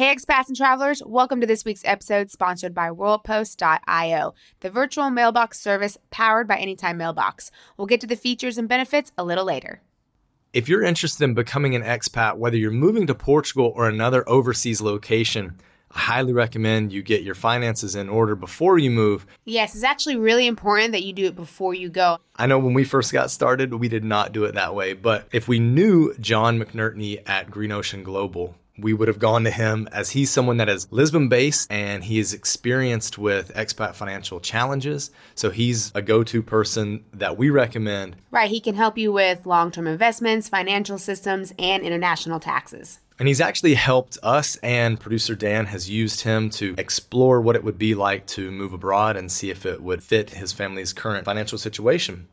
Hey, expats and travelers, welcome to this week's episode sponsored by WorldPost.io, the virtual mailbox service powered by Anytime Mailbox. We'll get to the features and benefits a little later. If you're interested in becoming an expat, whether you're moving to Portugal or another overseas location, I highly recommend you get your finances in order before you move. Yes, it's actually really important that you do it before you go. I know when we first got started, we did not do it that way, but if we knew John McNertney at Green Ocean Global, we would have gone to him as he's someone that is Lisbon based and he is experienced with expat financial challenges. So he's a go to person that we recommend. Right, he can help you with long term investments, financial systems, and international taxes. And he's actually helped us, and producer Dan has used him to explore what it would be like to move abroad and see if it would fit his family's current financial situation.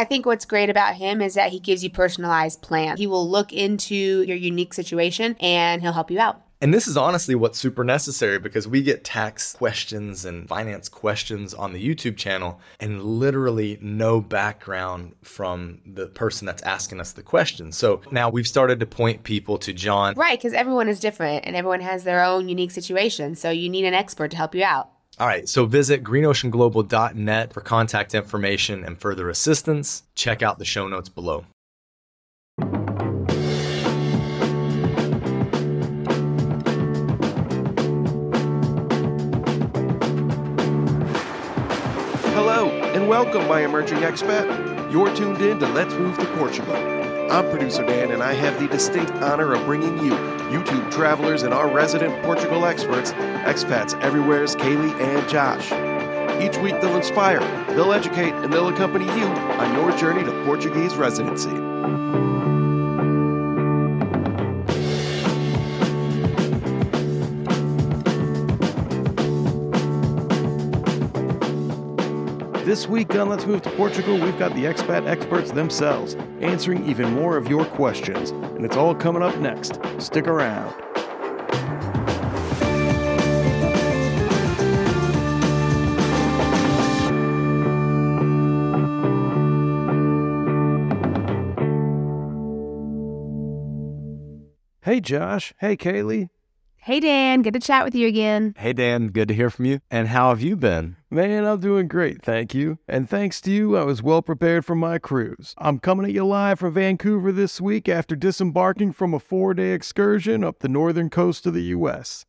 I think what's great about him is that he gives you personalized plans. He will look into your unique situation and he'll help you out. And this is honestly what's super necessary because we get tax questions and finance questions on the YouTube channel and literally no background from the person that's asking us the question. So now we've started to point people to John. Right, because everyone is different and everyone has their own unique situation. So you need an expert to help you out. All right, so visit greenoceanglobal.net for contact information and further assistance. Check out the show notes below. Hello, and welcome, my emerging expat. You're tuned in to Let's Move to Portugal. I'm producer Dan, and I have the distinct honor of bringing you YouTube travelers and our resident Portugal experts, expats everywhere's Kalie and Josh. Each week they'll inspire, they'll educate, and they'll accompany you on your journey to Portuguese residency. This week on Let's Move to Portugal, we've got the expat experts themselves answering even more of your questions, and it's all coming up next. Stick around. Hey, Josh. Hey, Kalie. Hey, Dan, good to chat with you again. Hey, Dan, good to hear from you. And how have you been? Man, I'm doing great, thank you. And thanks to you, I was well prepared for my cruise. I'm coming at you live from Vancouver this week after disembarking from a four day excursion up the northern coast of the U.S.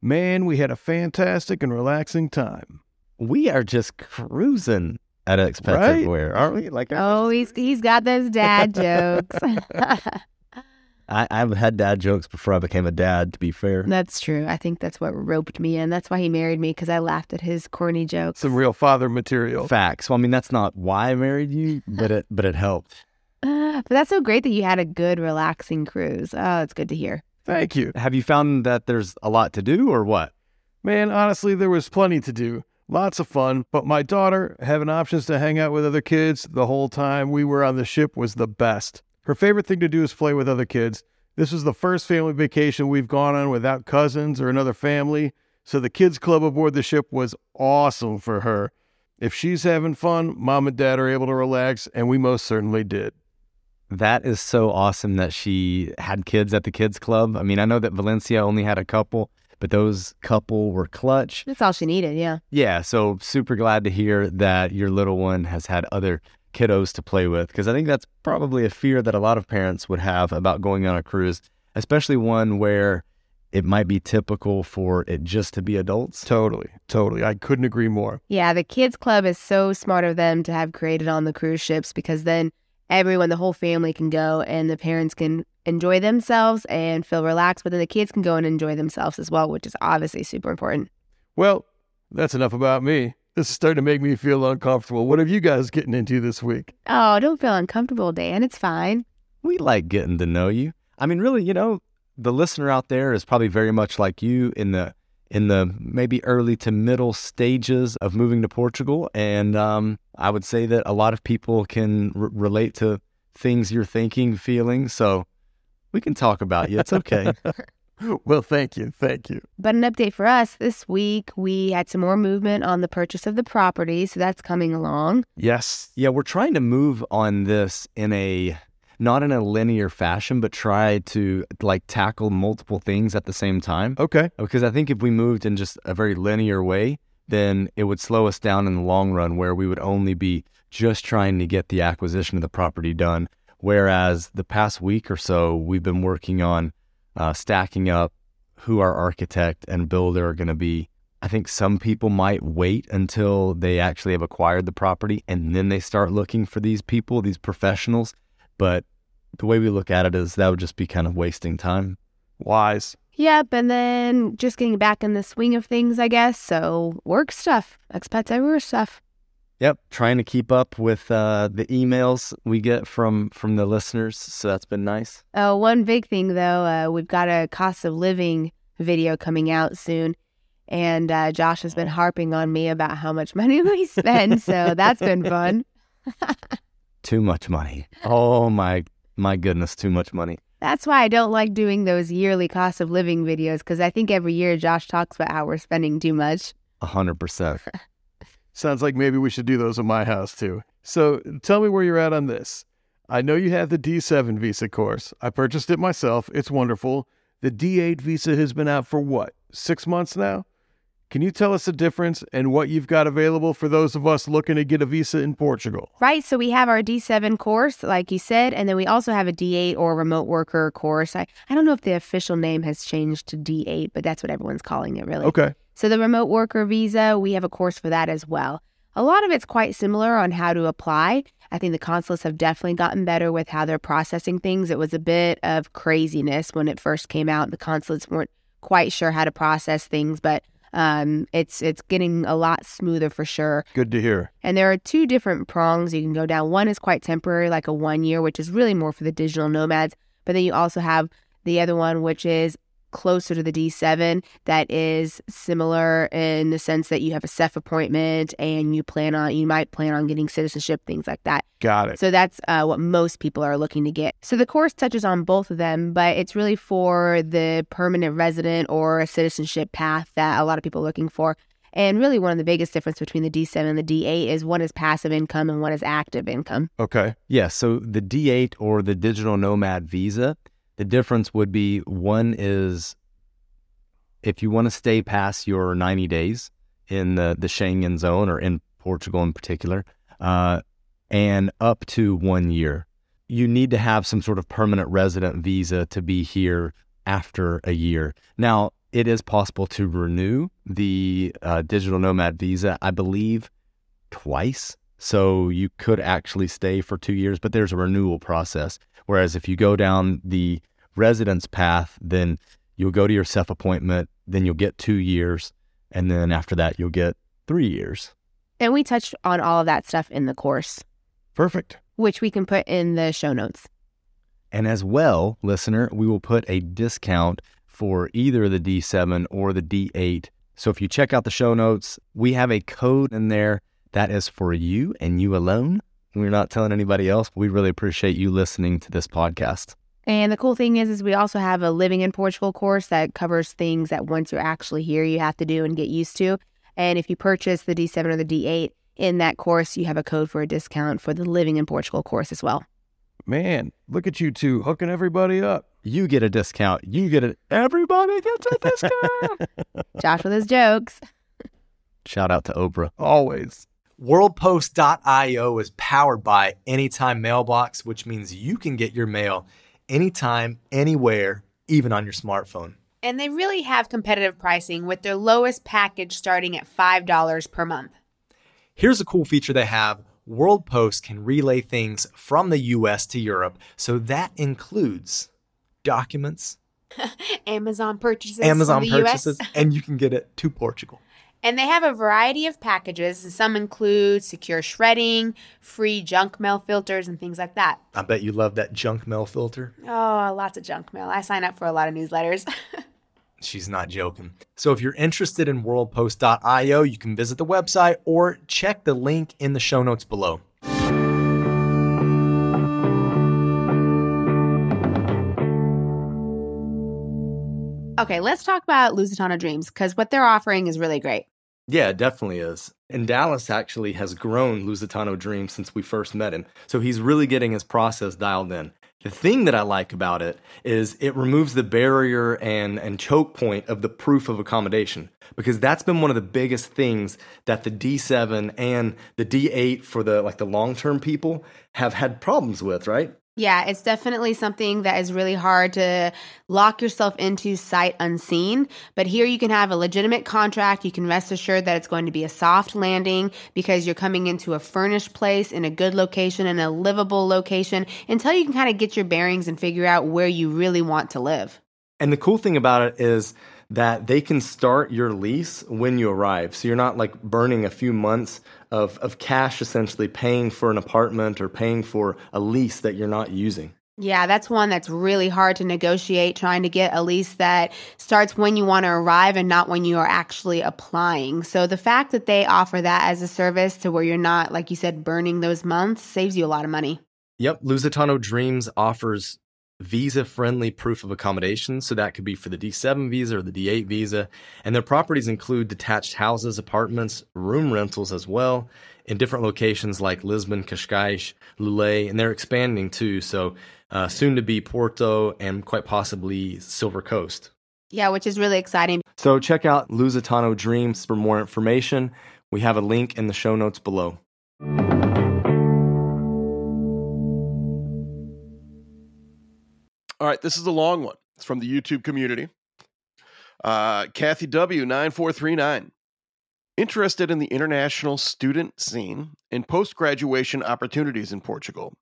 Man, we had a fantastic and relaxing time. We are just cruising at Expats Right? Everywhere, aren't we? Like, Oh, he's, he's got those dad jokes. I, I've had dad jokes before I became a dad, to be fair. that's true. I think that's what roped me in. That's why he married me because I laughed at his corny jokes. Some real father material. Facts. Well, I mean, that's not why I married you, but it but it helped. Uh, but that's so great that you had a good, relaxing cruise. Oh, it's good to hear. Thank you. Have you found that there's a lot to do or what? Man, honestly, there was plenty to do. Lots of fun, but my daughter, having options to hang out with other kids the whole time we were on the ship was the best. Her favorite thing to do is play with other kids. This was the first family vacation we've gone on without cousins or another family, so the kids' club aboard the ship was awesome for her. If she's having fun, mom and dad are able to relax, and we most certainly did. That is so awesome that she had kids at the kids club. I mean, I know that Valencia only had a couple, but those couple were clutch. That's all she needed. Yeah. Yeah, so super glad to hear that your little one has had other kiddos to play with because I think that's probably a fear that a lot of parents would have about going on a cruise, especially one where it might be typical for it just to be adults. Totally, totally. I couldn't agree more. Yeah. The kids' club is so smart of them to have created on the cruise ships because then everyone, the whole family can go and the parents can enjoy themselves and feel relaxed, but then the kids can go and enjoy themselves as well, which is obviously super important. Well, that's enough about me. This is starting to make me feel uncomfortable. What have you guys getting into this week? Oh, don't feel uncomfortable, Dan. It's fine. We like getting to know you. I mean, really, you know, the listener out there is probably very much like you in the in the maybe early to middle stages of moving to Portugal, and um, I would say that a lot of people can r- relate to things you're thinking, feeling. So we can talk about you. It's okay. Well, thank you. Thank you. But an update for us this week, we had some more movement on the purchase of the property. So that's coming along. Yes. yeah, we're trying to move on this in a not in a linear fashion, but try to like tackle multiple things at the same time. Okay. Because I think if we moved in just a very linear way, then it would slow us down in the long run where we would only be just trying to get the acquisition of the property done. Whereas the past week or so, we've been working on uh, stacking up who our architect and builder are going to be. I think some people might wait until they actually have acquired the property and then they start looking for these people, these professionals. But the way we look at it is that would just be kind of wasting time. Wise. Yep, and then just getting back in the swing of things, I guess. So work stuff, expats everywhere stuff. Yep, trying to keep up with uh, the emails we get from from the listeners, so that's been nice. Oh, one big thing though, uh, we've got a cost of living video coming out soon, and uh, Josh has been harping on me about how much money we spend, so that's been fun. Too much money. Oh my my goodness, too much money. That's why I don't like doing those yearly cost of living videos because I think every year Josh talks about how we're spending too much. A hundred percent. Sounds like maybe we should do those at my house too. So tell me where you're at on this. I know you have the D7 visa course. I purchased it myself. It's wonderful. The D8 visa has been out for what, six months now? Can you tell us the difference and what you've got available for those of us looking to get a visa in Portugal? Right. So we have our D7 course, like you said, and then we also have a D8 or remote worker course. I, I don't know if the official name has changed to D8, but that's what everyone's calling it, really. Okay. So the remote worker visa, we have a course for that as well. A lot of it's quite similar on how to apply. I think the consulates have definitely gotten better with how they're processing things. It was a bit of craziness when it first came out. The consulates weren't quite sure how to process things, but um, it's it's getting a lot smoother for sure. Good to hear. And there are two different prongs you can go down. One is quite temporary, like a one year, which is really more for the digital nomads. But then you also have the other one, which is closer to the D7 that is similar in the sense that you have a SEF appointment and you plan on, you might plan on getting citizenship, things like that. Got it. So that's uh, what most people are looking to get. So the course touches on both of them, but it's really for the permanent resident or a citizenship path that a lot of people are looking for. And really, one of the biggest difference between the D7 and the D8 is one is passive income and one is active income. Okay. Yeah, so the D8 or the digital nomad visa, the difference would be one is if you want to stay past your 90 days in the, the Schengen zone or in Portugal in particular, uh, and up to one year, you need to have some sort of permanent resident visa to be here after a year. Now, it is possible to renew the uh, digital nomad visa, I believe, twice. So you could actually stay for two years, but there's a renewal process. Whereas if you go down the residence path, then you'll go to your SEF appointment, then you'll get two years, and then after that, you'll get three years. And we touched on all of that stuff in the course, Perfect. which we can put in the show notes. And as well, listener, we will put a discount for either the D7 or the D8. So if you check out the show notes, we have a code in there that is for you and you alone. We're not telling anybody else. But we really appreciate you listening to this podcast. And the cool thing is, is we also have a living in Portugal course that covers things that once you're actually here, you have to do and get used to. And if you purchase the D7 or the D8 in that course, you have a code for a discount for the living in Portugal course as well. Man, look at you two hooking everybody up. You get a discount. You get it. Everybody gets a discount. Josh with his jokes. Shout out to Oprah. Always. WorldPost.io is powered by Anytime Mailbox, which means you can get your mail anytime, anywhere, even on your smartphone. And they really have competitive pricing with their lowest package starting at $5 per month. Here's a cool feature they have World Post can relay things from the US to Europe, so that includes documents, Amazon purchases. Amazon purchases, US. and you can get it to Portugal. And they have a variety of packages. Some include secure shredding, free junk mail filters, and things like that. I bet you love that junk mail filter. Oh, lots of junk mail. I sign up for a lot of newsletters. She's not joking. So if you're interested in worldpost.io, you can visit the website or check the link in the show notes below. okay, let's talk about Lusitano Dreams because what they're offering is really great. Yeah, it definitely is. And Dallas actually has grown Lusitano Dream since we first met him. So he's really getting his process dialed in. The thing that I like about it is it removes the barrier and, and choke point of the proof of accommodation because that's been one of the biggest things that the D7 and the D8 for the like the long-term people have had problems with, right? Yeah, it's definitely something that is really hard to lock yourself into sight unseen. But here you can have a legitimate contract. You can rest assured that it's going to be a soft landing because you're coming into a furnished place in a good location and a livable location until you can kind of get your bearings and figure out where you really want to live. And the cool thing about it is that they can start your lease when you arrive. So you're not like burning a few months of, of cash essentially paying for an apartment or paying for a lease that you're not using. Yeah, that's one that's really hard to negotiate, trying to get a lease that starts when you want to arrive and not when you are actually applying. So the fact that they offer that as a service to where you're not, like you said, burning those months saves you a lot of money. Yep, Lusitano Dreams offers visa friendly proof of accommodation. So that could be for the D7 visa or the D8 visa. And their properties include detached houses, apartments, room rentals as well in different locations like Lisbon, Cascais, Loulé, and they're expanding too. So uh, soon to be Porto and quite possibly Silver Coast. Yeah, which is really exciting. So check out Lusitano Dreams for more information. We have a link in the show notes below. All right, this is a long one. It's from the YouTube community. Uh, Kathy W9439. Interested in the international student scene and post graduation opportunities in Portugal.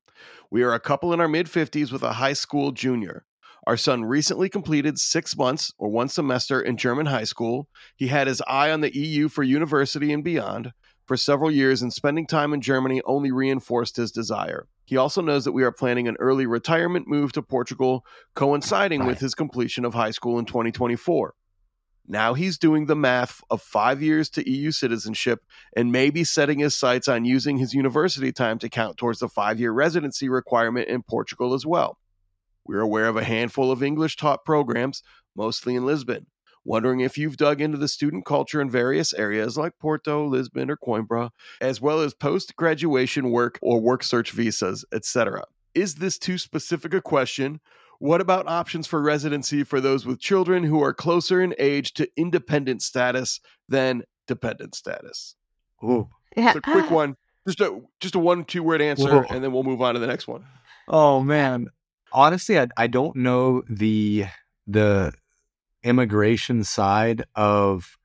We are a couple in our mid 50s with a high school junior. Our son recently completed six months or one semester in German high school. He had his eye on the EU for university and beyond for several years, and spending time in Germany only reinforced his desire. He also knows that we are planning an early retirement move to Portugal, coinciding with his completion of high school in 2024. Now he's doing the math of five years to EU citizenship and maybe setting his sights on using his university time to count towards the five year residency requirement in Portugal as well. We're aware of a handful of English taught programs, mostly in Lisbon. Wondering if you've dug into the student culture in various areas like Porto, Lisbon, or Coimbra, as well as post graduation work or work search visas, etc. Is this too specific a question? What about options for residency for those with children who are closer in age to independent status than dependent status? Ooh, yeah. it's a quick uh one. Just a just a one two word answer, Whoa. and then we'll move on to the next one. Oh man, honestly, I I don't know the the immigration side of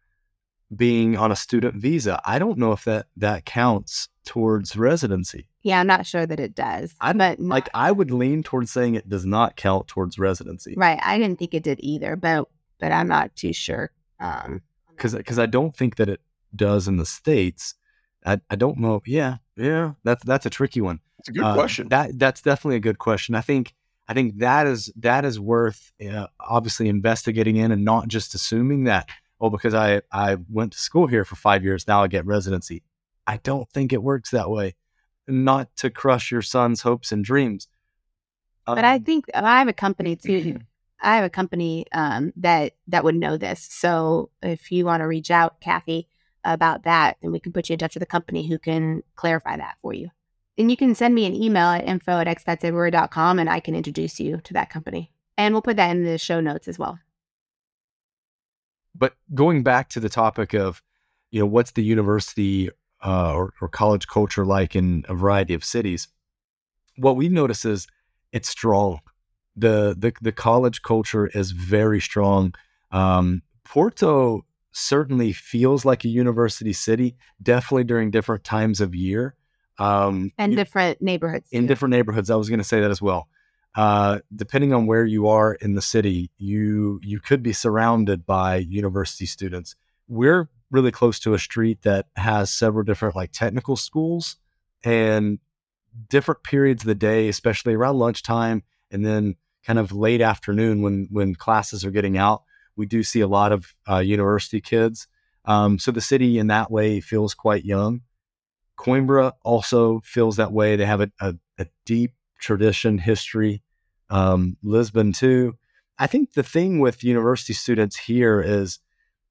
being on a student visa. I don't know if that that counts towards residency. Yeah, I'm not sure that it does. I but not, like I would lean towards saying it does not count towards residency. Right. I didn't think it did either, but but I'm not too sure. Um cuz cuz I don't think that it does in the states. I I don't know. Yeah. Yeah. That's that's a tricky one. It's a good uh, question. That that's definitely a good question. I think I think that is that is worth uh, obviously investigating in and not just assuming that oh because I I went to school here for 5 years now I get residency. I don't think it works that way. Not to crush your son's hopes and dreams. Um, but I um, think I have a company too. I have a company um, that that would know this. So if you want to reach out, Kathy, about that, then we can put you in touch with a company who can clarify that for you. And you can send me an email at info at expatseverywhere.com and I can introduce you to that company. And we'll put that in the show notes as well. But going back to the topic of, you know, what's the university uh, or, or college culture like in a variety of cities, what we've noticed is it's strong. The, the, the college culture is very strong. Um, Porto certainly feels like a university city, definitely during different times of year. Um, and different neighborhoods. In different neighborhoods. I was going to say that as well. Uh, depending on where you are in the city, you you could be surrounded by university students. We're really close to a street that has several different like technical schools and different periods of the day, especially around lunchtime and then kind of late afternoon when when classes are getting out. We do see a lot of uh, university kids. Um, so the city in that way feels quite young. Coimbra also feels that way. They have a, a, a deep tradition, history. Um, Lisbon, too. I think the thing with university students here is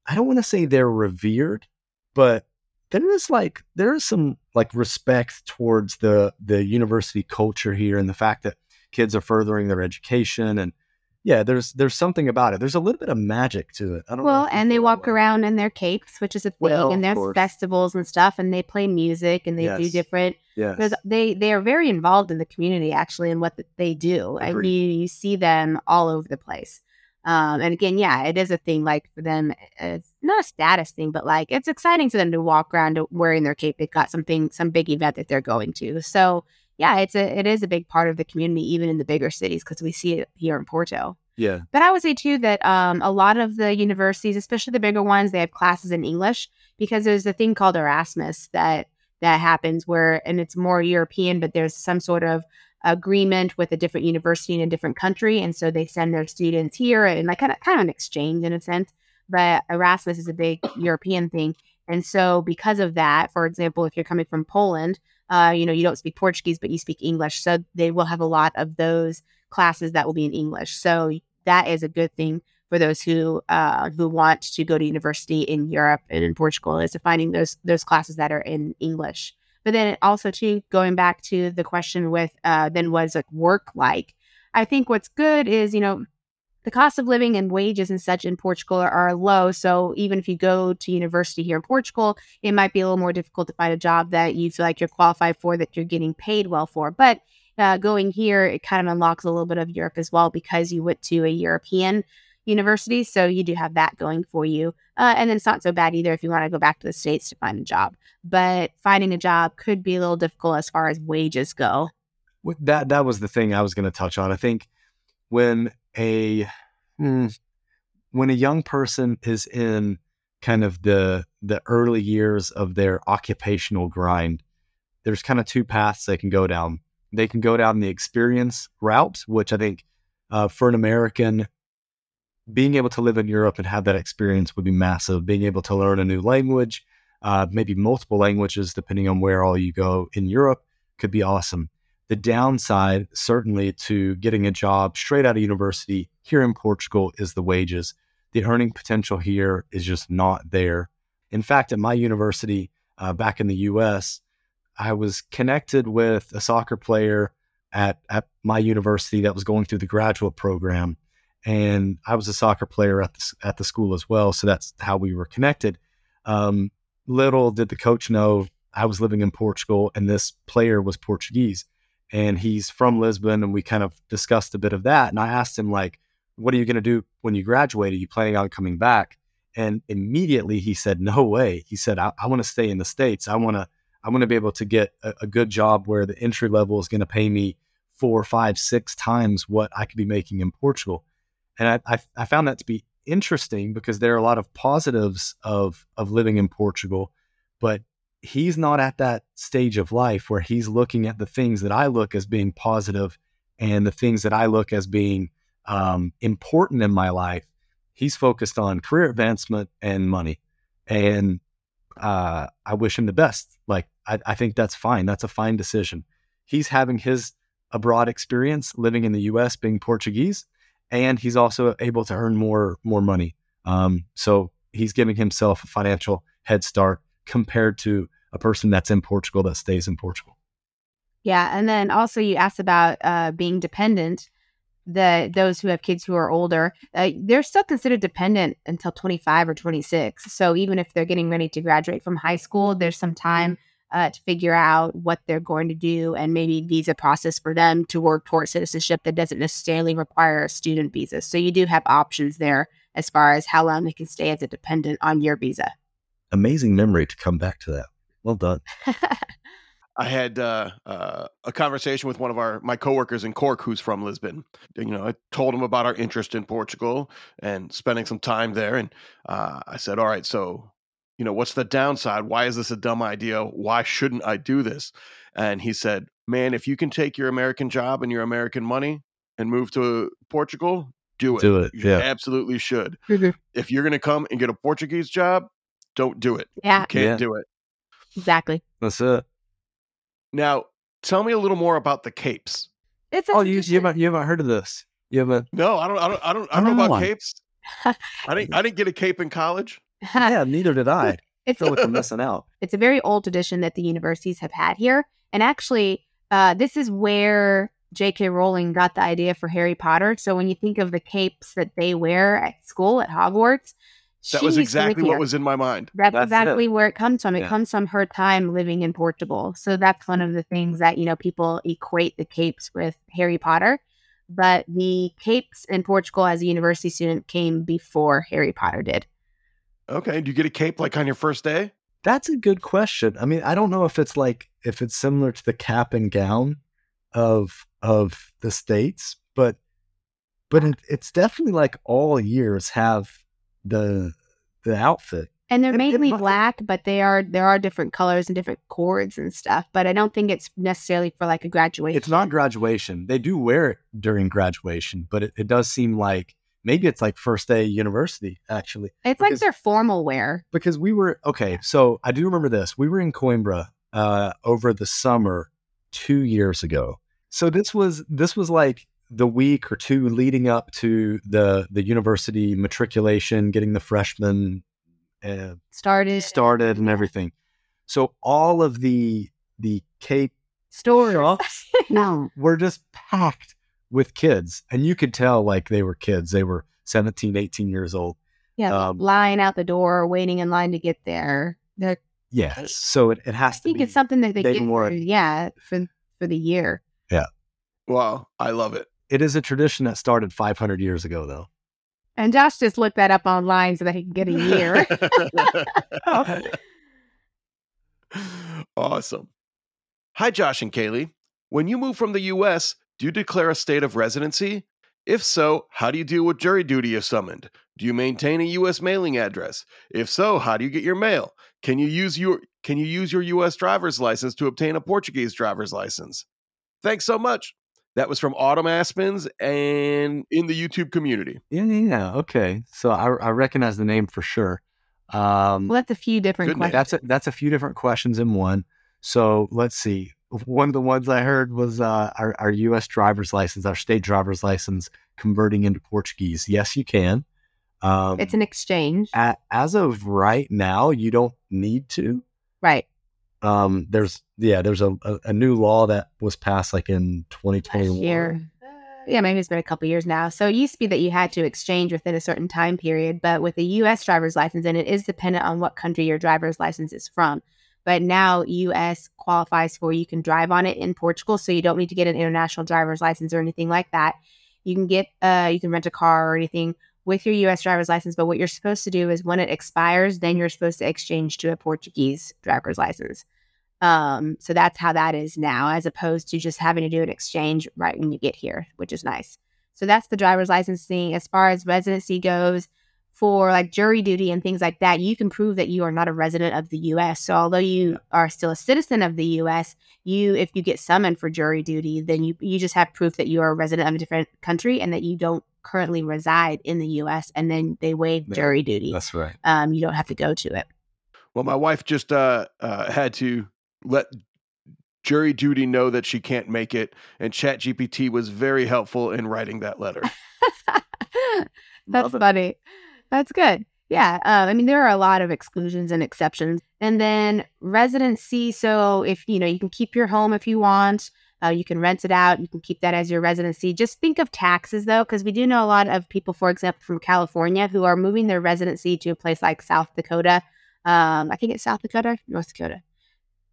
I don't want to say they're revered, but there is like there is some like respect towards the the university culture here and the fact that kids are furthering their education and yeah, there's there's something about it. There's a little bit of magic to it. I don't well, and they walk way. around in their capes, which is a thing, Well, and there's course. festivals and stuff, and they play music and they do different. Yes. Because they they are very involved in the community actually, and what they do. I mean, you see them all over the place. Um, and again, yeah, it is a thing. Like for them, it's not a status thing, but like it's exciting for them to walk around wearing their cape. They've got something, some big event that they're going to. So yeah, it's a it is a big part of the community, even in the bigger cities, because we see it here in Porto. Yeah. But I would say too that um, a lot of the universities, especially the bigger ones, they have classes in English because there's a thing called Erasmus that that happens where, and it's more European, but there's some sort of agreement with a different university in a different country, and so they send their students here and like kind of kind of an exchange in a sense. But Erasmus is a big European thing, and so because of that, for example, if you're coming from Poland, uh, you know you don't speak Portuguese, but you speak English, so they will have a lot of those classes that will be in English. So that is a good thing for those who uh, who want to go to university in Europe and in Portugal is finding those those classes that are in English. But then also too going back to the question with uh, then what is work like? I think what's good is you know the cost of living and wages and such in Portugal are, are low. So even if you go to university here in Portugal, it might be a little more difficult to find a job that you feel like you're qualified for that you're getting paid well for. But uh, going here, it kind of unlocks a little bit of Europe as well because you went to a European university. So you do have that going for you. Uh, and then it's not so bad either if you want to go back to the States to find a job. But finding a job could be a little difficult as far as wages go. That that was the thing I was going to touch on. I think when a hmm, when a young person is in kind of the the early years of their occupational grind, there's kind of two paths they can go down. They can go down the experience route, which I think uh, for an American, being able to live in Europe and have that experience would be massive. Being able to learn a new language, uh, maybe multiple languages, depending on where all you go in Europe, could be awesome. The downside, certainly, to getting a job straight out of university here in Portugal is the wages. The earning potential here is just not there. In fact, at my university uh, back in the US, I was connected with a soccer player at, at my university that was going through the graduate program. And I was a soccer player at the, at the school as well. So that's how we were connected. Um, little did the coach know I was living in Portugal and this player was Portuguese and he's from Lisbon. And we kind of discussed a bit of that. And I asked him, like, what are you going to do when you graduate? Are you planning on coming back? And immediately he said, no way. He said, I, I want to stay in the States. I want to, I want to be able to get a, a good job where the entry level is going to pay me four, five, six times what I could be making in Portugal. And I, I, I found that to be interesting because there are a lot of positives of, of living in Portugal, but he's not at that stage of life where he's looking at the things that I look as being positive and the things that I look as being um, important in my life. He's focused on career advancement and money. And uh, I wish him the best. Like, I, I think that's fine. That's a fine decision. He's having his abroad experience living in the US, being Portuguese, and he's also able to earn more more money. Um, so he's giving himself a financial head start compared to a person that's in Portugal that stays in Portugal. Yeah, and then also you asked about uh, being dependent. The those who have kids who are older, uh, they're still considered dependent until 25 or 26. So even if they're getting ready to graduate from high school, there's some time uh, to figure out what they're going to do and maybe visa process for them to work towards citizenship that doesn't necessarily require a student visa. So you do have options there as far as how long they can stay as a dependent on your visa. Amazing memory to come back to that. Well done. I had uh, uh, a conversation with one of our my coworkers in Cork, who's from Lisbon. You know, I told him about our interest in Portugal and spending some time there, and uh, I said, "All right, so you know, what's the downside? Why is this a dumb idea? Why shouldn't I do this?" And he said, "Man, if you can take your American job and your American money and move to Portugal, do it. Do it, You yeah. absolutely should. If you're going to come and get a Portuguese job, don't do it. Yeah, You can't Yeah. do it." exactly. That's it. Now, tell me a little more about the capes. It's a Oh, you, you haven't you haven't heard of this? You haven't? No, I don't. I don't. I don't. I don't know about capes. I didn't. I didn't get a cape in college. Yeah, neither did I. I it's feel like I'm missing out. It's a very old tradition that the universities have had here. And actually, uh, this is where J.K. Rowling got the idea for Harry Potter. So when you think of the capes that they wear at school at Hogwarts, That was exactly what was in my mind. That's, That's exactly where it comes from. It Yeah. comes from her time living in Portugal. So that's one of the things that, you know, people equate the capes with Harry Potter. But the capes in Portugal as a university student came before Harry Potter did. Okay. Do you get a cape like on your first day? That's a good question. I mean, I don't know if it's like if it's similar to the cap and gown of of the states, but but it, it's definitely like all years have the the outfit. And they're mainly black, but they are there are different colors and different cords and stuff. But I don't think it's necessarily for like a graduation. It's not graduation. They do wear it during graduation, but it, it does seem like maybe it's like first day university actually. It's like their formal wear. because we were okay. So I do remember this. We were in Coimbra uh, over the summer two years ago. So this was this was like the week or two leading up to the the university matriculation, getting the freshmen uh, Started started and everything. So all of the the Cape stores. shops were, were just packed with kids, and you could tell like they were kids. They were 17, 18 years old. Yeah, Um, lying out the door, waiting in line to get there. They're, Yes. So it, it I has to think be. it's something that they, they get wore for, it. yeah, for for the year. Yeah wow. I love it. It is a tradition that started 500 years ago, though. And Josh just looked that up online so that he can get a year. awesome. Hi, Josh and Kalie. When you move from the U.S., do you declare a state of residency? If so, how do you deal with jury duty if summoned? Do you maintain a U.S. mailing address? If so, how do you get your mail? Can you use your Can you use your U.S. driver's license to obtain a Portuguese driver's license? Thanks so much. That was from Autumn Aspens and in the YouTube community. Yeah, yeah, yeah. Okay. So I, I recognize the name for sure. Um, well, that's a few different questions. that's a, that's a few different questions in one. So let's see. One of the ones I heard was uh, our, our U.S. driver's license, our state driver's license, converting into Portuguese. Yes, you can. Um, It's an exchange, a- as of right now, you don't need to. right? Um, there's yeah, there's a, a, a new law that was passed like in 2021. Year. Yeah, maybe it's been a couple years now. So it used to be that you had to exchange within a certain time period, but with a U.S. driver's license, and it is dependent on what country your driver's license is from. But now U.S. qualifies for you can drive on it in Portugal, so you don't need to get an international driver's license or anything like that. You can get, uh, you can rent a car or anything with your U.S. driver's license. But what you're supposed to do is when it expires, then you're supposed to exchange to a Portuguese driver's license. Um, so that's how that is now, as opposed to just having to do an exchange right when you get here, which is nice. So that's the driver's licensing. As far as residency goes, for like jury duty and things like that, you can prove that you are not a resident of the U.S. So although you are still a citizen of the U.S., you if you get summoned for jury duty, then you you just have proof that you are a resident of a different country and that you don't currently reside in the U.S. And then they waive Yeah, jury duty. That's right. Um, you don't have to go to it. Well, my wife just uh, uh, had to let jury duty know that she can't make it, and ChatGPT was very helpful in writing that letter. That's funny. That's good. Yeah. Uh, I mean, there are a lot of exclusions and exceptions. And then residency. So if, you know, you can keep your home if you want, uh, you can rent it out. You can keep that as your residency. Just think of taxes, though, because we do know a lot of people, for example, from California who are moving their residency to a place like South Dakota. Um, I think it's South Dakota, North Dakota.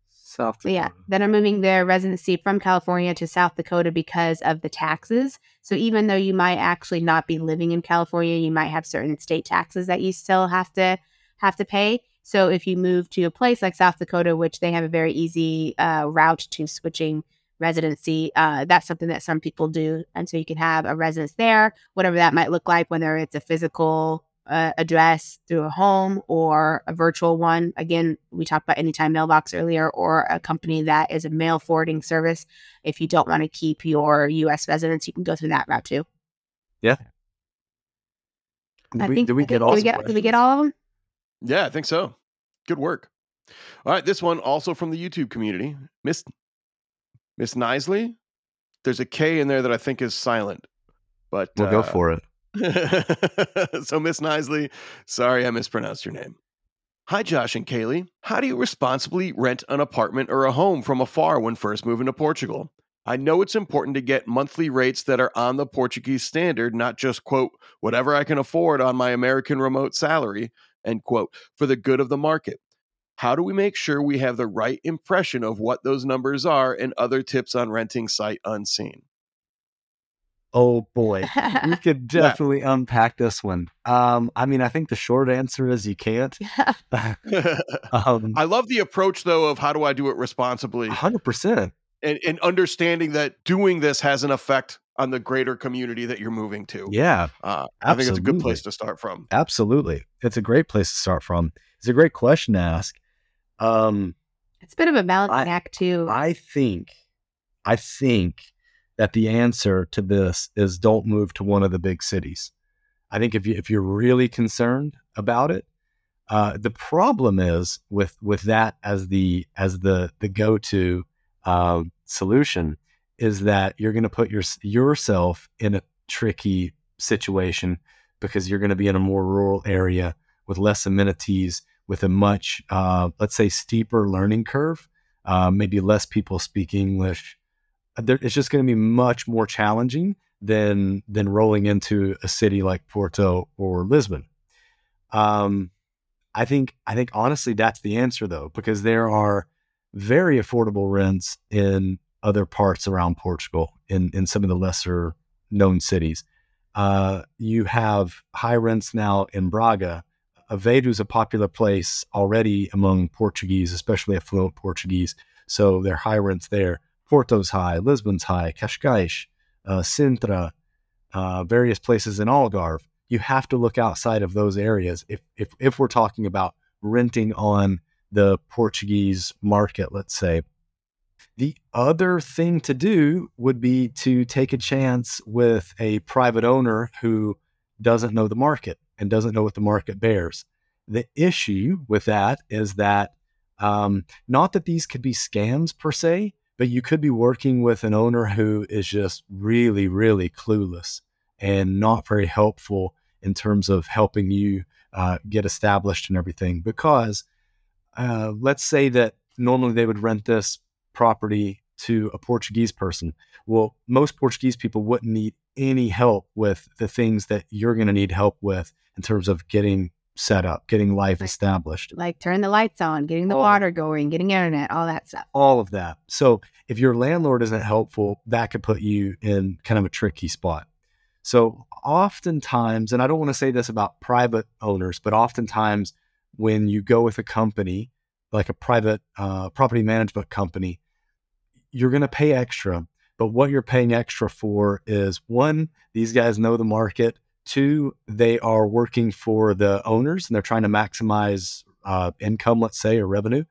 South So, yeah, Dakota. that are moving their residency from California to South Dakota because of the taxes. So even though you might actually not be living in California, you might have certain state taxes that you still have to have to pay. So if you move to a place like South Dakota, which they have a very easy uh, route to switching residency, uh, that's something that some people do, and so you can have a residence there, whatever that might look like, whether it's a physical uh, address through a home or a virtual one. Again, we talked about Anytime Mailbox earlier, or a company that is a mail forwarding service. If you don't want to keep your U.S. residence, you can go through that route too. Did I we, think. did we get all? Did we get, did we get all of them? yeah, I think so. Good work. All right, this one also from the YouTube community, Miss Miss Nisley. There's a K in there that I think is silent, but We'll go uh, for it. so, Miss Nisley, sorry I mispronounced your name. Hi, Josh and Kalie. How do you responsibly rent an apartment or a home from afar when first moving to Portugal? I know it's important to get monthly rates that are on the Portuguese standard, not just, quote, whatever I can afford on my American remote salary, end quote, for the good of the market. How do we make sure we have the right impression of what those numbers are and other tips on renting sight unseen? Oh boy, we could definitely yeah. unpack this one. Um, I mean, I think the short answer is you can't. um, I love the approach though of how do I do it responsibly? Hundred percent and, and understanding that doing this has an effect on the greater community that you're moving to. Yeah. Uh, I think it's a good place to start from. Absolutely. It's a great place to start from. It's a great question to ask. Um, it's a bit of a balancing I, act, too. I think, I think that the answer to this is don't move to one of the big cities. I think if you if you're really concerned about it, uh, the problem is with with that as the as the the go to uh, solution is that you're going to put your, yourself in a tricky situation because you're going to be in a more rural area with less amenities, with a much, uh, let's say, steeper learning curve, uh, maybe less people speak English. There, it's just going to be much more challenging than than rolling into a city like Porto or Lisbon. Um, I think I think honestly that's the answer though, because there are very affordable rents in other parts around Portugal, in, in some of the lesser known cities. Uh, you have high rents now in Braga. Aveiro is a popular place already among Portuguese, especially affluent Portuguese. So there are high rents there. Porto's high, Lisbon's high, Cascais, uh, Sintra, uh, various places in Algarve. You have to look outside of those areas if, if, if we're talking about renting on the Portuguese market, let's say. The other thing to do would be to take a chance with a private owner who doesn't know the market and doesn't know what the market bears. The issue with that is that um, not that these could be scams per se, but you could be working with an owner who is just really, really clueless and not very helpful in terms of helping you uh, get established and everything because uh, let's say that normally they would rent this property to a Portuguese person. Well, most Portuguese people wouldn't need any help with the things that you're going to need help with in terms of getting set up, getting life like, established. Like turn the lights on, getting the all, water going, getting internet, all that stuff. All of that. So if your landlord isn't helpful, that could put you in kind of a tricky spot. So oftentimes, and I don't want to say this about private owners, but oftentimes when you go with a company like a private uh, property management company, you're going to pay extra. But what you're paying extra for is one, these guys know the market. Two, they are working for the owners and they're trying to maximize uh, income, let's say, or revenue.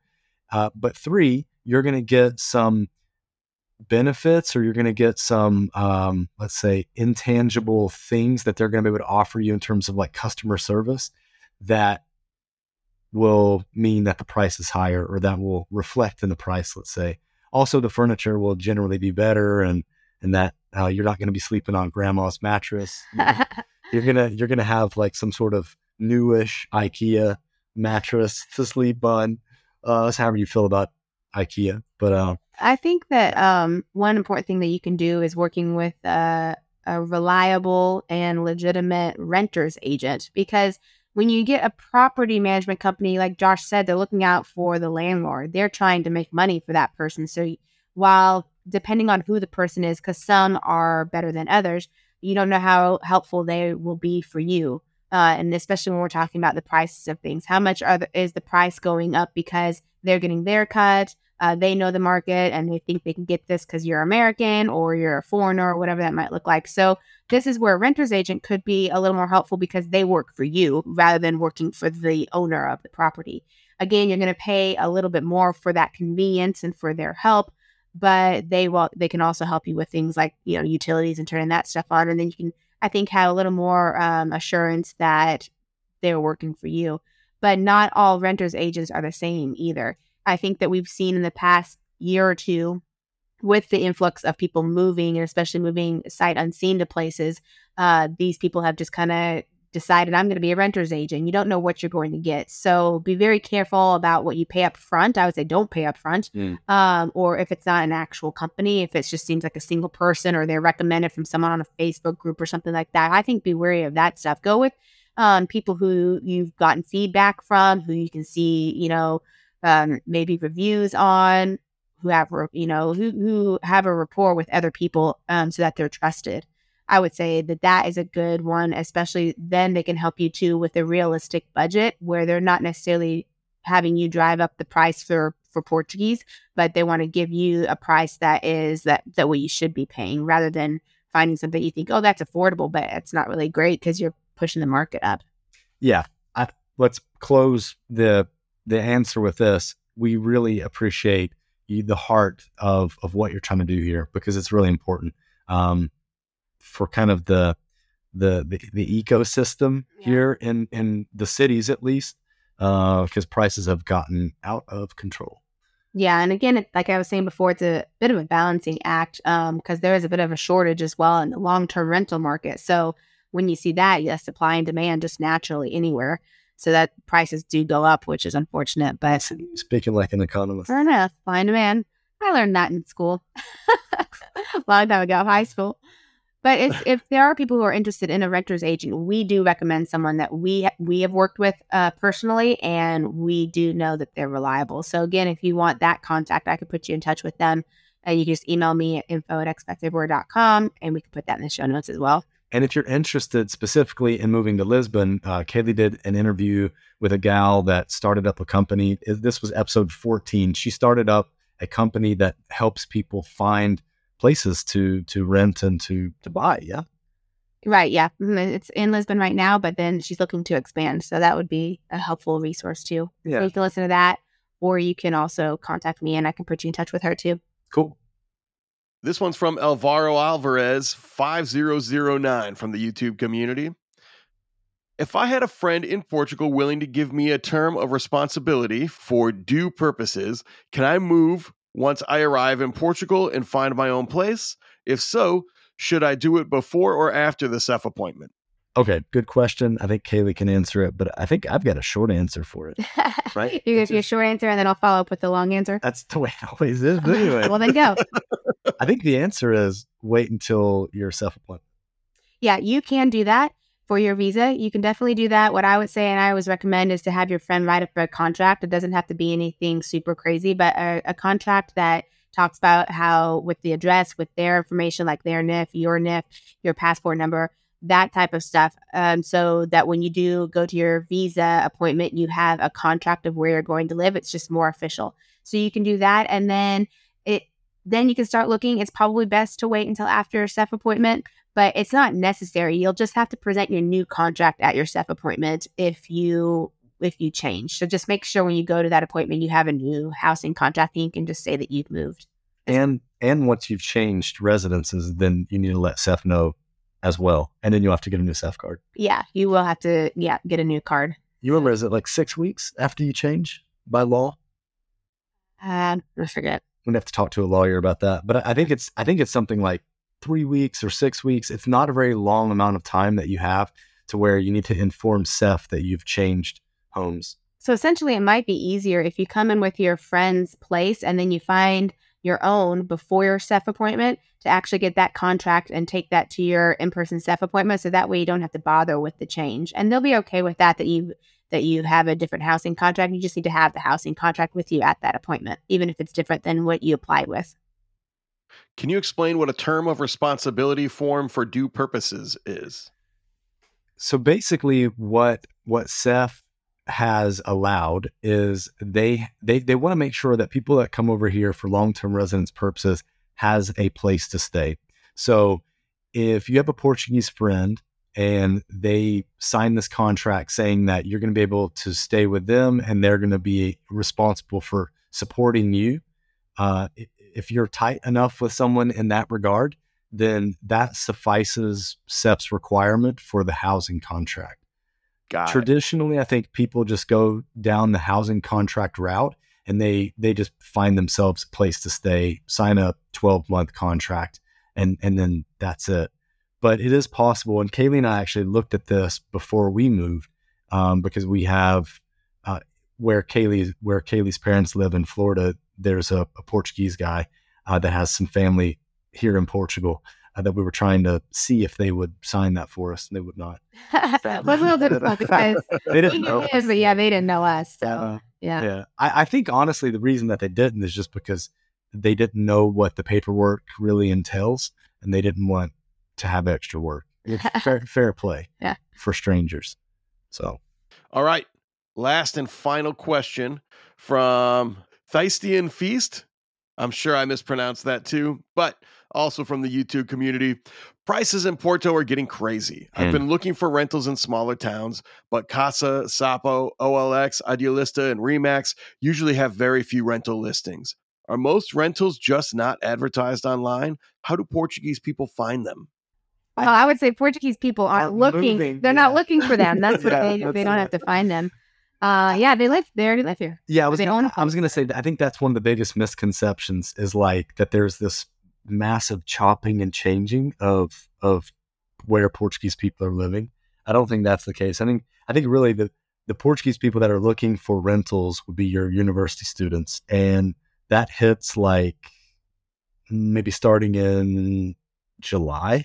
Uh, but three, you're going to get some benefits or you're going to get some, um, let's say, intangible things that they're going to be able to offer you in terms of like customer service that will mean that the price is higher or that will reflect in the price, let's say. Also, the furniture will generally be better and and that uh, you're not going to be sleeping on grandma's mattress. you're gonna you're gonna have like some sort of newish IKEA mattress to sleep on. Uh, that's however you feel about IKEA, but uh, I think that um, one important thing that you can do is working with uh, a reliable and legitimate renters agent because when you get a property management company, like Josh said, they're looking out for the landlord. They're trying to make money for that person. So while depending on who the person is, because some are better than others, you don't know how helpful they will be for you. Uh, and especially when we're talking about the prices of things, how much the, is the price going up because they're getting their cut? Uh, they know the market and they think they can get this because you're American or you're a foreigner or whatever that might look like. So this is where a renter's agent could be a little more helpful because they work for you rather than working for the owner of the property. Again, you're going to pay a little bit more for that convenience and for their help, but they will they can also help you with things like you know utilities and turning that stuff on, and then you can I think have a little more um, assurance that they're working for you. But not all renters agents are the same either. I think that we've seen in the past year or two with the influx of people moving and especially moving sight unseen to places, uh, these people have just kind of decided I'm going to be a renter's agent. You don't know what you're going to get. So be very careful about what you pay up front. I would say don't pay up front. Mm. Um, or if it's not an actual company, if it just seems like a single person or they're recommended from someone on a Facebook group or something like that, I think be wary of that stuff. Go with um, people who you've gotten feedback from, who you can see, you know, um, maybe reviews on, who have, you know, who, who have a rapport with other people um, so that they're trusted. I would say that that is a good one, especially then they can help you too with a realistic budget where they're not necessarily having you drive up the price for for Portuguese, but they want to give you a price that is that that what you should be paying rather than finding something you think, oh, that's affordable, but it's not really great because you're pushing the market up. Yeah, I, let's close the the answer with this. We really appreciate you, the heart of of what you're trying to do here because it's really important. Um, for kind of the the the, the ecosystem yeah. here in in the cities at least because uh, prices have gotten out of control. Yeah, and again, it, like I was saying before, it's a bit of a balancing act because um, there is a bit of a shortage as well in the long term rental market. So when you see that, yes, supply and demand just naturally anywhere. So that prices do go up, which is unfortunate. But speaking like an economist, fair enough. Supply and demand. I learned that in school, a long time ago, high school. But if, if there are people who are interested in a renter's agent, we do recommend someone that we we have worked with uh, personally, and we do know that they're reliable. So again, if you want that contact, I could put you in touch with them. And you can just email me at info at expatseverywhere.com, and we can put that in the show notes as well. And if you're interested specifically in moving to Lisbon, uh, Kalie did an interview with a gal that started up a company. This was episode 14. She started up a company that helps people find places to to rent and to to buy. Yeah. Right. Yeah. Mm-hmm, it's in Lisbon right now, but then she's looking to expand. So that would be a helpful resource too. Yeah. So you can listen to that, or you can also contact me and I can put you in touch with her too. Cool. This one's from Alvaro Alvarez 5009 from the YouTube community. If I had a friend in Portugal willing to give me a term of responsibility for due purposes, can I move once I arrive in Portugal and find my own place? If so, should I do it before or after the SEF appointment? Okay, good question. I think Kalie can answer it, but I think I've got a short answer for it. Right? you give me a short answer and then I'll follow up with the long answer. That's the way it always is. Anyway. well, then go. I think the answer is wait until you're SEF appointment. Yeah, you can do that for your visa. You can definitely do that. What I would say and I always recommend is to have your friend write up a contract. It doesn't have to be anything super crazy, but a, a contract that talks about how with the address, with their information, like their NIF, your NIF, your passport number, that type of stuff. Um, so that when you do go to your visa appointment, you have a contract of where you're going to live. It's just more official. So you can do that. And then it, then you can start looking. It's probably best to wait until after your SEF appointment but it's not necessary. You'll just have to present your new contract at your SEF appointment if you if you change. So just make sure when you go to that appointment you have a new housing contract and you can just say that you've moved. And and once you've changed residences, then you need to let SEF know as well. And then you'll have to get a new SEF card. Yeah, you will have to yeah, get a new card. You remember is it like six weeks after you change by law? Um, I forget. We'd have to talk to a lawyer about that. But I think it's I think it's something like three weeks or six weeks. It's not a very long amount of time that you have to where you need to inform SEF that you've changed homes. So essentially, it might be easier if you come in with your friend's place and then you find your own before your SEF appointment to actually get that contract and take that to your in-person SEF appointment. So that way you don't have to bother with the change, and they'll be okay with that. That you that you have a different housing contract. You just need to have the housing contract with you at that appointment, even if it's different than what you applied with. Can you explain what a term of responsibility form for due purposes is? So basically, what what SEF has allowed is they they they want to make sure that people that come over here for long term residence purposes has a place to stay. So if you have a Portuguese friend and they sign this contract saying that you're going to be able to stay with them and they're going to be responsible for supporting you, uh, if you're tight enough with someone in that regard, then that suffices SEF's requirement for the housing contract. Got Traditionally, it. I think people just go down the housing contract route and they they just find themselves a place to stay, sign a 12 month contract, and and then that's it. but it is possible. And Kalie and I actually looked at this before we moved um, because we have uh, where Kalie where Kalie's parents live in Florida. There's a, a Portuguese guy uh, that has some family here in Portugal. Uh, that we were trying to see if they would sign that for us, and they would not. was a little difficult because They didn't know. Us, but yeah, they didn't know us. So Uh, yeah. yeah, I, I think honestly the reason that they didn't is just because they didn't know what the paperwork really entails, and they didn't want to have extra work. Fair, fair play, Yeah. for strangers. So All right. Last and final question from Theistian Feast. I'm sure I mispronounced that too, but also from the YouTube community. Prices in Porto are getting crazy. I've been looking for rentals in smaller towns, but Casa, Sapo, OLX, Idealista, and Remax usually have very few rental listings. Are most rentals just not advertised online? How do Portuguese people find them? Well, I would say Portuguese people aren't Aren't looking. moving, they're yeah. not looking for them. That's what Yeah, they that's they don't it. have to find them. Uh, yeah, they live. They already live here. yeah, I was They gonna, own a I was gonna say I think that's one of the biggest misconceptions is like that there's this massive chopping and changing of of where Portuguese people are living. I don't think that's the case. I think I think really the the Portuguese people that are looking for rentals would be your university students, and that hits like maybe starting in July.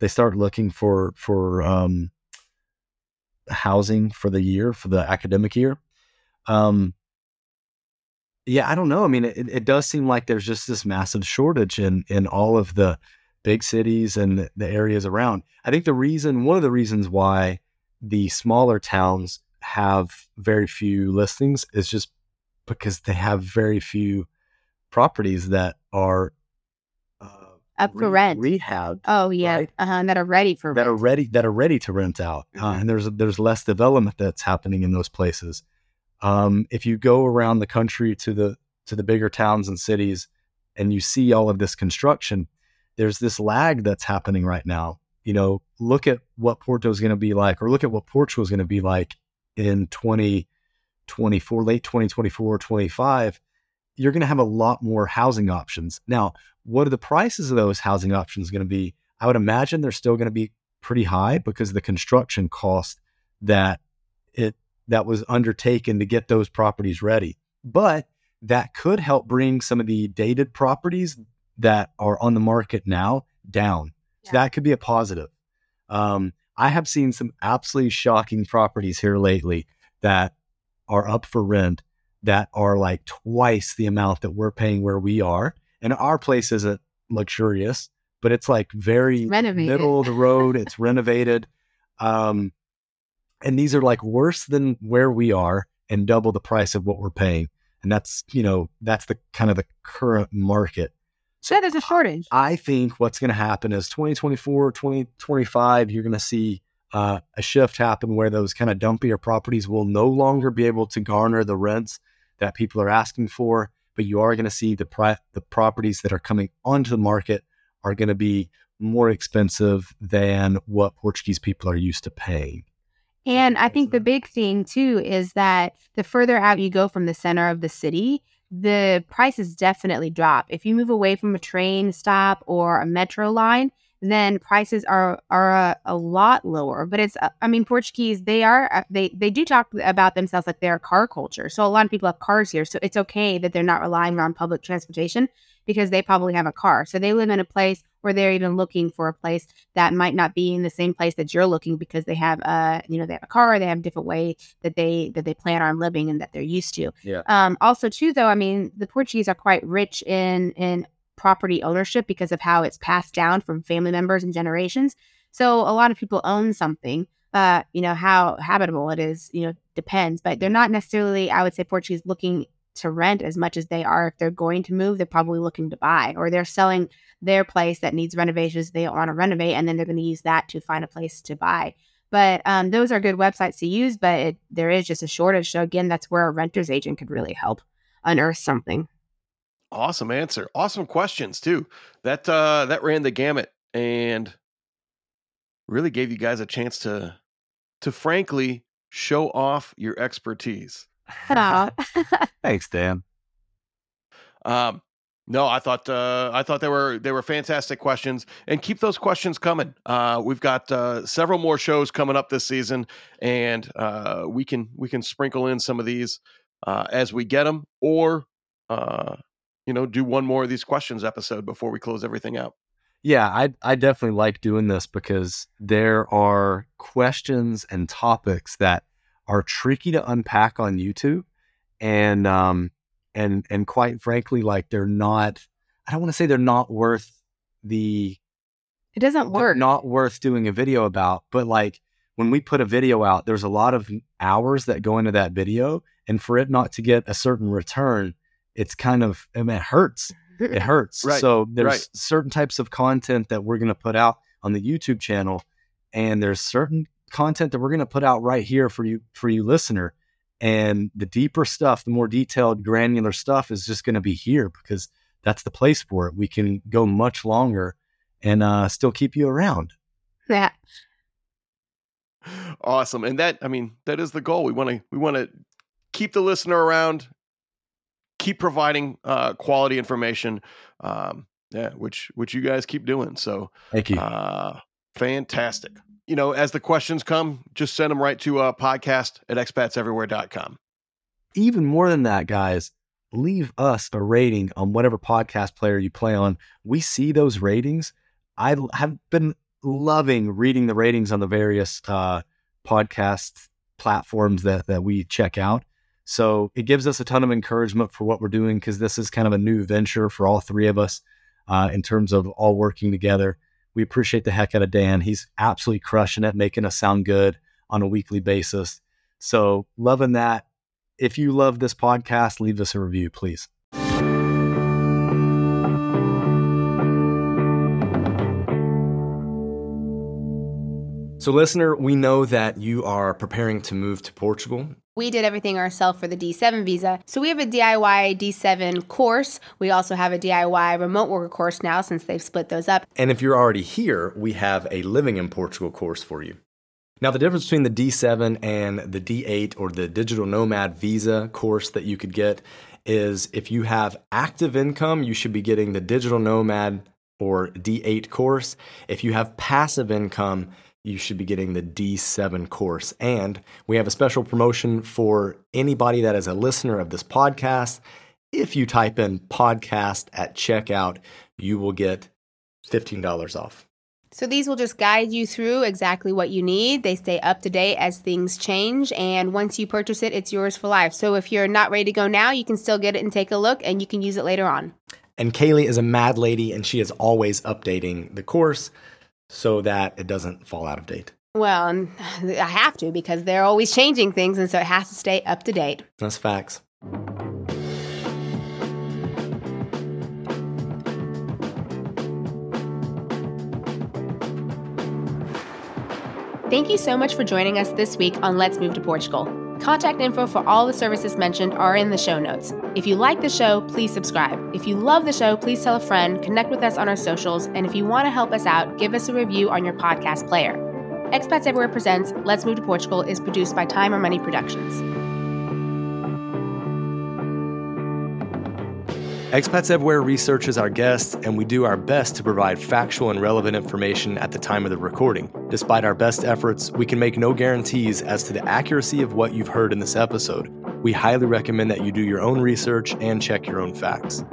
They start looking for for um, housing for the year for the academic year. Um, yeah, I don't know. I mean, it, it does seem like there's just this massive shortage in in all of the big cities and the, areas around. I think the reason, one of the reasons why the smaller towns have very few listings is just because they have very few properties that are uh, Up for re- rent. rehabbed Oh yeah, Right. uh-huh, that are ready for that are ready that are ready to rent out, uh, Mm-hmm. and there's there's less development that's happening in those places. Um, if you go around the country to the to the bigger towns and cities, and you see all of this construction, there's this lag that's happening right now. You know, look at what Porto is going to be like, or look at what Portugal is going to be like in 2024, late 2024, 25. You're going to have a lot more housing options. Now, what are the prices of those housing options going to be? I would imagine they're still going to be pretty high because the construction cost that it that was undertaken to get those properties ready. But that could help bring some of the dated properties that are on the market now down. So that could be a positive. Um, I have seen some absolutely shocking properties here lately that are up for rent that are like twice the amount that we're paying where we are. And our place isn't luxurious, but it's like very Renovated. middle of the road. It's renovated. Um, and these are like worse than where we are and double the price of what we're paying. And that's, you know, that's the kind of the current market. So there's a shortage. I think what's going to happen is 2024, 2025, you're going to see uh, a shift happen where those kind of dumpier properties will no longer be able to garner the rents that people are asking for. But you are going to see the pri- the properties that are coming onto the market are going to be more expensive than what Portuguese people are used to paying. And I think the big thing too is that the further out you go from the center of the city, the prices definitely drop. If you move away from a train stop or a metro line, then prices are are a, a lot lower. But it's uh, I mean Portuguese they are uh, they they do talk about themselves like they're a car culture. So a lot of people have cars here. So it's okay that they're not relying on public transportation because they probably have a car. So they live in a place where they're even looking for a place that might not be in the same place that you're looking because they have a you know they have a car they have a different way that they that they plan on living and that they're used to. Yeah. um also too though i mean the portuguese are quite rich in in property ownership because of how it's passed down from family members and generations. So a lot of people own something uh you know how habitable it is you know depends. But they're not necessarily i would say portuguese looking to rent as much as they are if they're going to move they're probably looking to buy or they're selling their place that needs renovations they want to renovate and then they're going to use that to find a place to buy but um, those are good websites to use but it, there is just a shortage so again that's where a renter's agent could really help unearth something Awesome answer. Awesome questions too. That uh that ran the gamut and really gave you guys a chance to to frankly show off your expertise. Ta-da. Thanks, Dan. Um No, I thought uh, I thought they were they were fantastic questions, and keep those questions coming. Uh, we've got uh, several more shows coming up this season, and uh, we can we can sprinkle in some of these uh, as we get them, or uh, you know, do one more of these questions episode before we close everything out. Yeah, I I definitely like doing this because there are questions and topics that are tricky to unpack on YouTube, and um, and and quite frankly, like they're not. I don't want to say they're not worth the. It doesn't work. Not worth doing a video about, but like when we put a video out, there's a lot of hours that go into that video, and for it not to get a certain return, it's kind of I mean, it hurts. It hurts. Right, So there's right. certain types of content that we're going to put out on the YouTube channel, and there's certain content that we're going to put out right here for you for you listener and the deeper stuff the more detailed granular stuff is just going to be here because that's the place for it we can go much longer and uh, still keep you around Yeah. Awesome, and that I mean that is the goal. We want to we want to keep the listener around, keep providing uh, quality information. Um, yeah, which which you guys keep doing. So thank you Uh, fantastic. You know, as the questions come, just send them right to uh, podcast at expatseverywhere.com. even more than that guys leave us a rating on whatever podcast player you play on. We see those ratings. I have been loving reading the ratings on the various uh, podcast platforms that, that we check out. So it gives us a ton of encouragement for what we're doing because this is kind of a new venture for all three of us uh, in terms of all working together we appreciate the heck out of dan he's absolutely crushing it making us sound good on a weekly basis so loving that if you love this podcast, leave us a review, please. So, listener, we know that you are preparing to move to Portugal. We did everything ourselves for the D7 visa. So we have a DIY D7 course. We also have a DIY remote worker course now since they've split those up. And if you're already here, we have a Living in Portugal course for you. Now, the difference between the D7 and the D8 or the Digital Nomad Visa course that you could get is if you have active income, you should be getting the Digital Nomad or D8 course. If you have passive income, you should be getting the D7 course. And we have a special promotion for anybody that is a listener of this podcast. If you type in podcast at checkout, you will get $15 off. So these will just guide you through exactly what you need. They stay up to date as things change. And once you purchase it, it's yours for life. So if you're not ready to go now, you can still get it and take a look and you can use it later on. And Kalie is a mad lady and she is always updating the course so that it doesn't fall out of date. Well, and I have to because they're always changing things. And so it has to stay up to date. That's facts. Thank you so much for joining us this week on Let's Move to Portugal. Contact info for all the services mentioned are in the show notes. If you like the show, please subscribe. If you love the show, please tell a friend, connect with us on our socials, and if you want to help us out, give us a review on your podcast player. Expats Everywhere Presents Let's Move to Portugal is produced by Time or Money Productions. Expats Everywhere researches our guests, and we do our best to provide factual and relevant information at the time of the recording. Despite our best efforts, we can make no guarantees as to the accuracy of what you've heard in this episode. We highly recommend that you do your own research and check your own facts.